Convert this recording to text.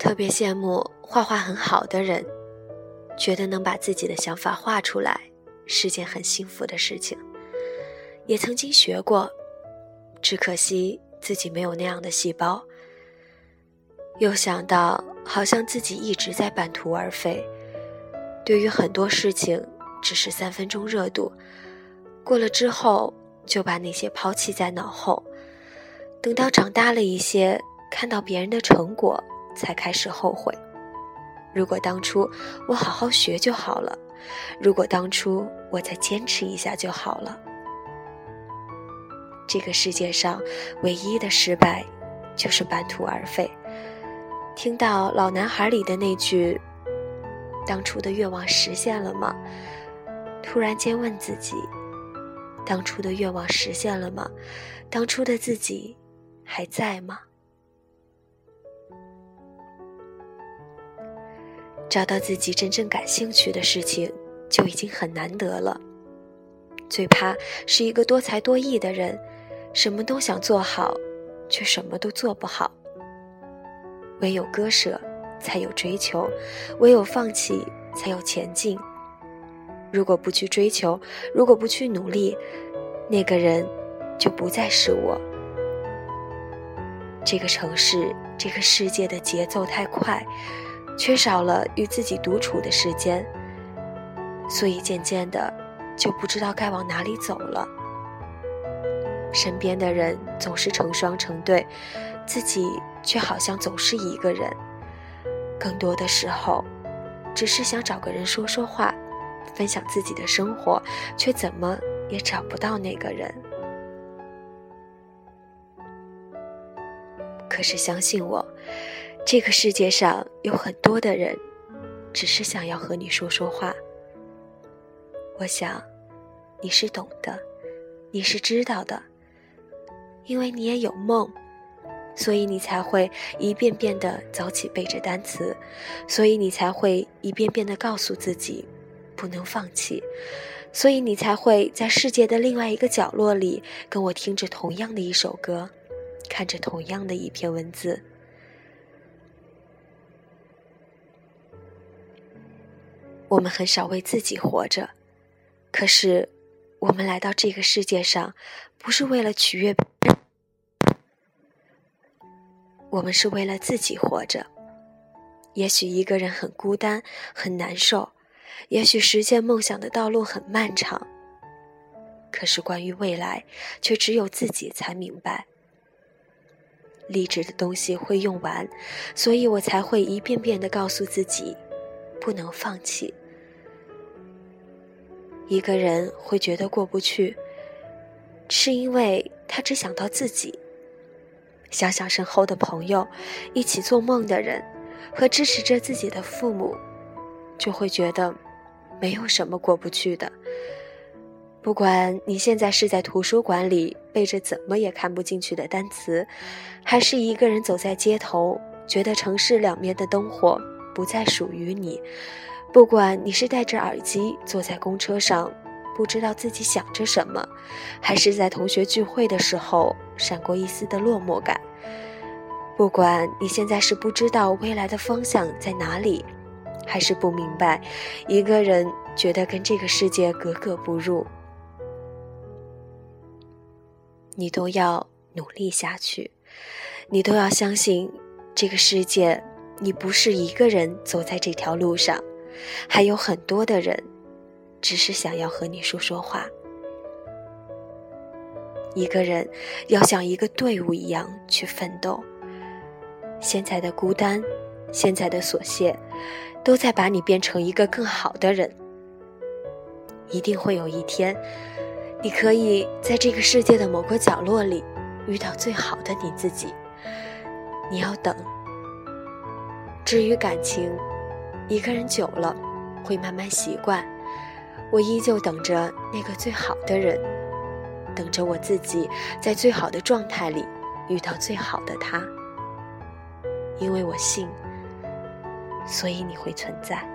特别羡慕画画很好的人，觉得能把自己的想法画出来是件很幸福的事情。也曾经学过，只可惜自己没有那样的细胞。又想到，好像自己一直在半途而废，对于很多事情只是三分钟热度，过了之后就把那些抛弃在脑后。等到长大了一些，看到别人的成果，才开始后悔。如果当初我好好学就好了，如果当初我再坚持一下就好了。这个世界上唯一的失败，就是半途而废。听到《老男孩》里的那句“当初的愿望实现了吗？”突然间问自己：“当初的愿望实现了吗？当初的自己还在吗？”找到自己真正感兴趣的事情，就已经很难得了。最怕是一个多才多艺的人。什么都想做好，却什么都做不好。唯有割舍，才有追求；唯有放弃，才有前进。如果不去追求，如果不去努力，那个人就不再是我。这个城市，这个世界的节奏太快，缺少了与自己独处的时间，所以渐渐的就不知道该往哪里走了。身边的人总是成双成对，自己却好像总是一个人。更多的时候，只是想找个人说说话，分享自己的生活，却怎么也找不到那个人。可是相信我，这个世界上有很多的人，只是想要和你说说话。我想，你是懂的，你是知道的。因为你也有梦，所以你才会一遍遍的早起背着单词，所以你才会一遍遍的告诉自己不能放弃，所以你才会在世界的另外一个角落里跟我听着同样的一首歌，看着同样的一篇文字。我们很少为自己活着，可是我们来到这个世界上，不是为了取悦。我们是为了自己活着。也许一个人很孤单，很难受；也许实现梦想的道路很漫长。可是关于未来，却只有自己才明白。励志的东西会用完，所以我才会一遍遍的告诉自己，不能放弃。一个人会觉得过不去，是因为他只想到自己。想想身后的朋友，一起做梦的人，和支持着自己的父母，就会觉得没有什么过不去的。不管你现在是在图书馆里背着怎么也看不进去的单词，还是一个人走在街头，觉得城市两面的灯火不再属于你；不管你是戴着耳机坐在公车上。不知道自己想着什么，还是在同学聚会的时候闪过一丝的落寞感。不管你现在是不知道未来的方向在哪里，还是不明白一个人觉得跟这个世界格格不入，你都要努力下去，你都要相信这个世界，你不是一个人走在这条路上，还有很多的人。只是想要和你说说话。一个人要像一个队伍一样去奋斗。现在的孤单，现在的琐屑，都在把你变成一个更好的人。一定会有一天，你可以在这个世界的某个角落里遇到最好的你自己。你要等。至于感情，一个人久了，会慢慢习惯。我依旧等着那个最好的人，等着我自己在最好的状态里遇到最好的他。因为我信，所以你会存在。